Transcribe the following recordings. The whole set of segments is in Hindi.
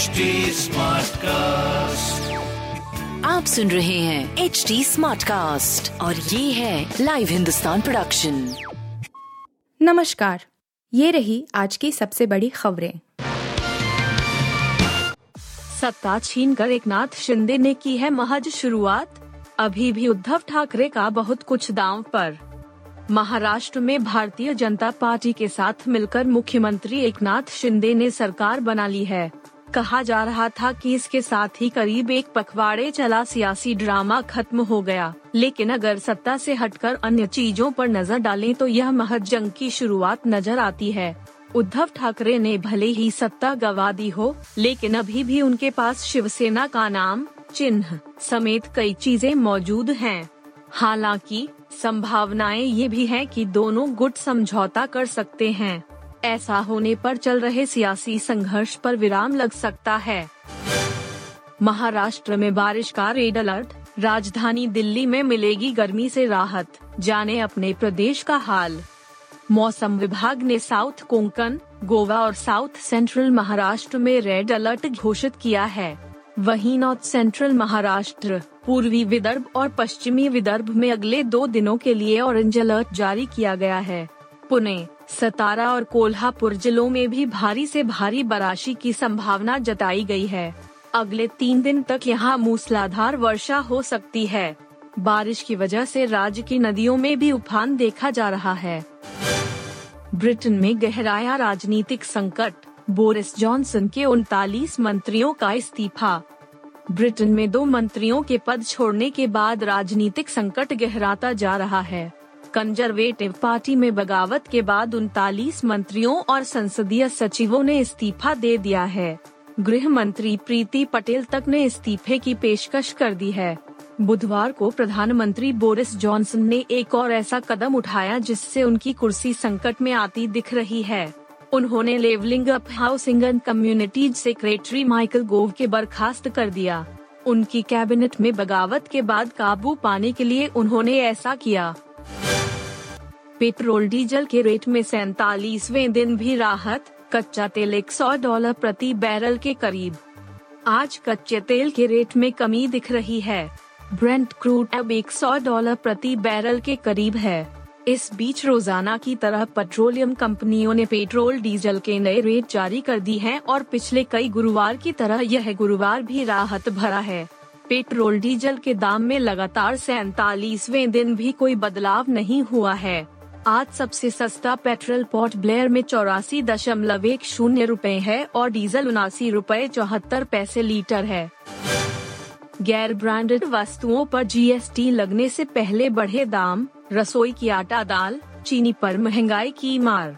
HD कास्ट आप सुन रहे हैं एच डी स्मार्ट कास्ट और ये है लाइव हिंदुस्तान प्रोडक्शन नमस्कार ये रही आज की सबसे बड़ी खबरें। सत्ता छीन कर एक नाथ शिंदे ने की है महज शुरुआत। अभी भी उद्धव ठाकरे का बहुत कुछ दांव पर। महाराष्ट्र में भारतीय जनता पार्टी के साथ मिलकर मुख्यमंत्री एकनाथ शिंदे ने सरकार बना ली है। कहा जा रहा था कि इसके साथ ही करीब एक पखवाड़े चला सियासी ड्रामा खत्म हो गया। लेकिन अगर सत्ता से हटकर अन्य चीज़ों पर नज़र डालें तो यह महज जंग की शुरुआत नज़र आती है। उद्धव ठाकरे ने भले ही सत्ता गवा दी हो, लेकिन अभी भी उनके पास शिवसेना का नाम, चिन्ह समेत कई चीज़ें मौजूद हैं। हालाँकि, संभावनाएँ ये भी हैं कि दोनों गुट समझौता कर सकते हैं। ऐसा होने पर चल रहे सियासी संघर्ष पर विराम लग सकता है। महाराष्ट्र में बारिश का रेड अलर्ट, राजधानी दिल्ली में मिलेगी गर्मी से राहत, जाने अपने प्रदेश का हाल। मौसम विभाग ने साउथ कोंकण, गोवा और साउथ सेंट्रल महाराष्ट्र में रेड अलर्ट घोषित किया है। वहीं नॉर्थ सेंट्रल महाराष्ट्र, पूर्वी विदर्भ और पश्चिमी विदर्भ में अगले दो दिनों के लिए ऑरेंज अलर्ट जारी किया गया है। पुणे, सतारा और कोल्हापुर जिलों में भी भारी से भारी बारिश की संभावना जताई गई है। अगले तीन दिन तक यहाँ मूसलाधार वर्षा हो सकती है। बारिश की वजह से राज्य की नदियों में भी उफान देखा जा रहा है। ब्रिटेन में गहराया राजनीतिक संकट, बोरिस जॉनसन के उनतालीस मंत्रियों का इस्तीफा। ब्रिटेन में दो मंत्रियों के पद छोड़ने के बाद राजनीतिक संकट गहराता जा रहा है। कंजर्वेटिव पार्टी में बगावत के बाद उनतालीस मंत्रियों और संसदीय सचिवों ने इस्तीफा दे दिया है। गृह मंत्री प्रीति पटेल तक ने इस्तीफे की पेशकश कर दी है। बुधवार को प्रधानमंत्री बोरिस जॉनसन ने एक और ऐसा कदम उठाया जिससे उनकी कुर्सी संकट में आती दिख रही है। उन्होंने levelling up housing and communities secretary Michael Gove के बर्खास्त कर दिया। उनकी कैबिनेट में बगावत के बाद काबू पाने के लिए उन्होंने ऐसा किया। पेट्रोल डीजल के रेट में सैतालीसवे दिन भी राहत, कच्चा तेल एक सौ डॉलर प्रति बैरल के करीब। आज कच्चे तेल के रेट में कमी दिख रही है। ब्रेंट क्रूड अब एक सौ डॉलर प्रति बैरल के करीब है। इस बीच रोज़ाना की तरह पेट्रोलियम कंपनियों ने पेट्रोल डीजल के नए रेट जारी कर दी हैं और पिछले कई गुरुवार की तरह यह गुरुवार भी राहत भरा है। पेट्रोल डीजल के दाम में लगातार सैतालीसवे दिन भी कोई बदलाव नहीं हुआ है। आज सबसे सस्ता पेट्रोल पोर्ट ब्लेयर में चौरासी दशमलव एक शून्य रूपए है और डीजल उनासी रूपए चौहत्तर पैसे लीटर है। गैर ब्रांडेड वस्तुओं पर जीएसटी लगने से पहले बढ़े दाम, रसोई की आटा दाल, चीनी पर महँगाई की मार।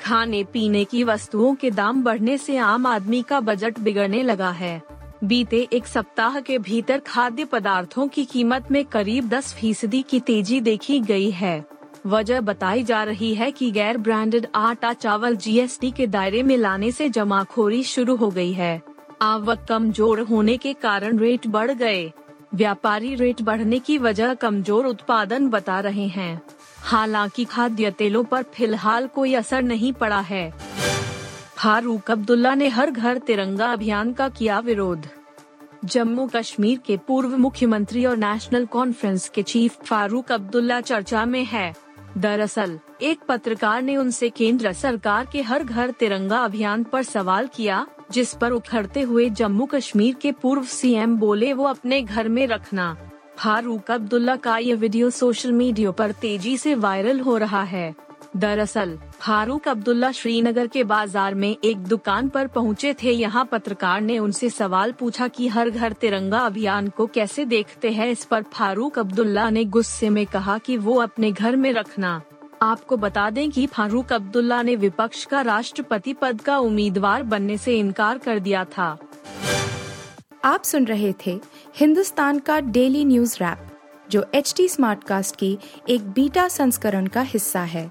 खाने पीने की वस्तुओं के दाम बढ़ने से आम आदमी का बजट बिगड़ने लगा है। बीते एक सप्ताह के भीतर खाद्य पदार्थों की कीमत में करीब 10 फ़ीसदी की तेज़ी देखी गई है। वजह बताई जा रही है कि गैर ब्रांडेड आटा चावल जीएसटी के दायरे में लाने से जमाखोरी शुरू हो गई है। आवक कमज़ोर होने के कारण रेट बढ़ गए। व्यापारी रेट बढ़ने की वजह कमज़ोर उत्पादन बता रहे हैं। हालाँकि खाद्य तेलों पर फ़िलहाल कोई असर नहीं पड़ा है। फारूक अब्दुल्ला ने हर घर तिरंगा अभियान का किया विरोध। जम्मू कश्मीर के पूर्व मुख्यमंत्री और नेशनल कॉन्फ्रेंस के चीफ फारूक अब्दुल्ला चर्चा में है। दरअसल, एक पत्रकार ने उनसे केंद्र सरकार के हर घर तिरंगा अभियान पर सवाल किया, जिस पर उखड़ते हुए जम्मू कश्मीर के पूर्व सीएम बोले वो अपने घर में रखना। फारूक अब्दुल्ला का ये वीडियो सोशल मीडिया पर तेज़ी से वायरल हो रहा है। दरअसल फारूक अब्दुल्ला श्रीनगर के बाज़ार में एक दुकान पर पहुँचे थे। यहाँ पत्रकार ने उनसे सवाल पूछा कि हर घर तिरंगा अभियान को कैसे देखते हैं? इस पर फारूक अब्दुल्ला ने गुस्से में कहा कि वो अपने घर में रखना। आपको बता दें कि फारूक अब्दुल्ला ने विपक्ष का राष्ट्रपति पद का उम्मीदवार बनने से इनकार कर दिया था। आप सुन रहे थे हिंदुस्तान का डेली न्यूज़ रैप, जो एच टी स्मार्ट कास्ट की एक बीटा संस्करण का हिस्सा है।